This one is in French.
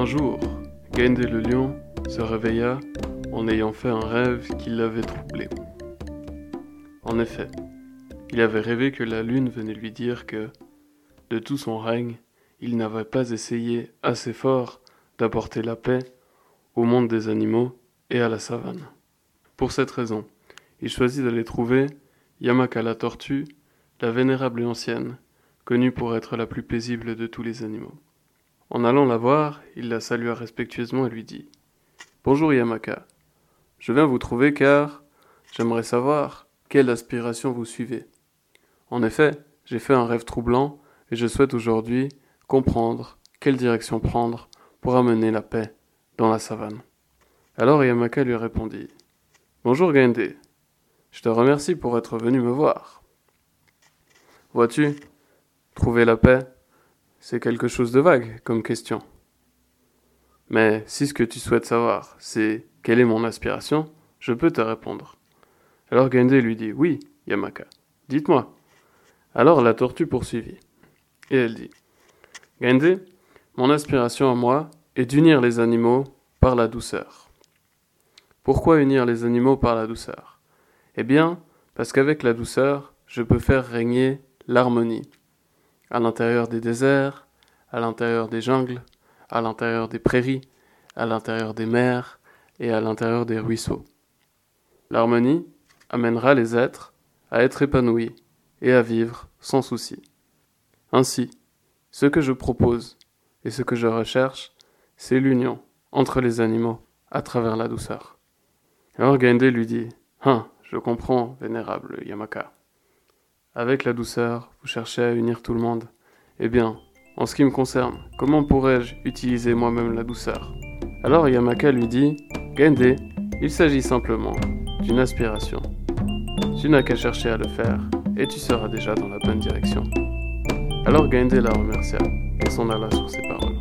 Un jour, Gainde le lion se réveilla en ayant fait un rêve qui l'avait troublé. En effet, il avait rêvé que la lune venait lui dire que, de tout son règne, il n'avait pas essayé assez fort d'apporter la paix au monde des animaux et à la savane. Pour cette raison, il choisit d'aller trouver Yamaka la tortue, la vénérable et ancienne, connue pour être la plus paisible de tous les animaux. En allant la voir, il la salua respectueusement et lui dit Bonjour Yamaka, je viens vous trouver car j'aimerais savoir quelle aspiration vous suivez. En effet, j'ai fait un rêve troublant et je souhaite aujourd'hui comprendre quelle direction prendre pour amener la paix dans la savane. Alors Yamaka lui répondit Bonjour Gainde, je te remercie pour être venu me voir. Vois-tu, trouver la paix, c'est quelque chose de vague comme question. Mais si ce que tu souhaites savoir, c'est quelle est mon aspiration, je peux te répondre. Alors Gainde lui dit Oui, Yamaka, dites-moi. Alors la tortue poursuivit. Et elle dit Gainde, mon aspiration à moi est d'unir les animaux par la douceur. Pourquoi unir les animaux par la douceur? Eh bien, parce qu'avec la douceur, je peux faire régner l'harmonie. À l'intérieur des déserts, à l'intérieur des jungles, à l'intérieur des prairies, à l'intérieur des mers et à l'intérieur des ruisseaux. L'harmonie amènera les êtres à être épanouis et à vivre sans souci. Ainsi, ce que je propose et ce que je recherche, c'est l'union entre les animaux à travers la douceur. Alors Gainde lui dit Hein, je comprends, vénérable Yamaka. Avec la douceur, vous cherchez à unir tout le monde. Eh bien, en ce qui me concerne, comment pourrais-je utiliser moi-même la douceur? Alors Yamaka lui dit Gainde, il s'agit simplement d'une aspiration. Tu n'as qu'à chercher à le faire et tu seras déjà dans la bonne direction. Alors Gainde la remercia et s'en alla sur ses paroles.